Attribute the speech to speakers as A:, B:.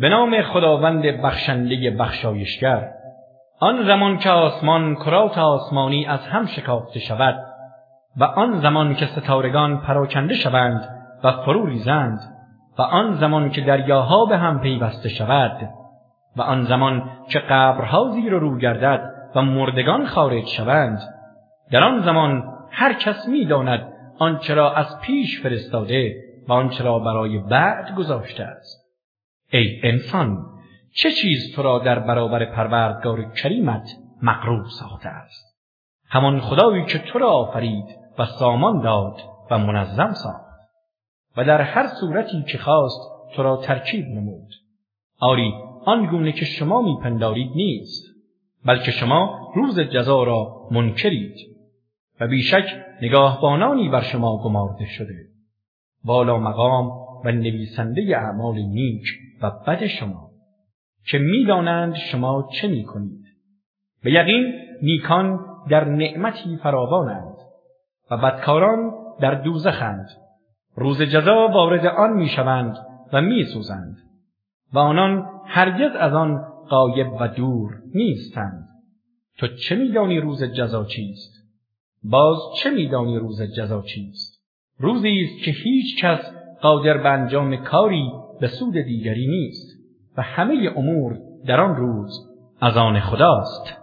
A: به نام خداوند بخشنده بخشایشگر. آن زمان که آسمان کرات آسمانی از هم شکافته شود و آن زمان که ستارگان پراکنده شوند و فرو ریزند و آن زمان که دریاها به هم پیوسته شود و آن زمان که قبرها زیر رو گردد و مردگان خارج شوند. در آن زمان هر کس می‌داند آنچه را از پیش فرستاده و آنچه را برای بعد گذاشته است. ای انسان چه چیز تو را در برابر پروردگار کریمت مغرور ساخته است؟ همان خدایی که تو را آفرید و سامان داد و منظم ساخت و در هر صورتی که خواست تو را ترکیب نمود. آری آن گونه که شما میپندارید نیست بلکه شما روز جزا را منکرید و بیشک نگاهبانانی بر شما گمارده شده. بالا مقام و نویسنده اعمال نیک و بد شما که می‌دانند شما چه می‌کنید. به یقین نیکان در نعمتی فراوانند و بدکاران در دوزخند. روز جزا وارد آن می‌شوند و میسوزند و آنان هرگز از آن قایب و دور نیستند. تو چه میدانی روز جزا چیست؟ باز چه میدانی روز جزا چیست؟ روزی است که هیچ کس قادر به انجام کاری به سود دیگری نیست و همه امور در آن روز از آن خداست.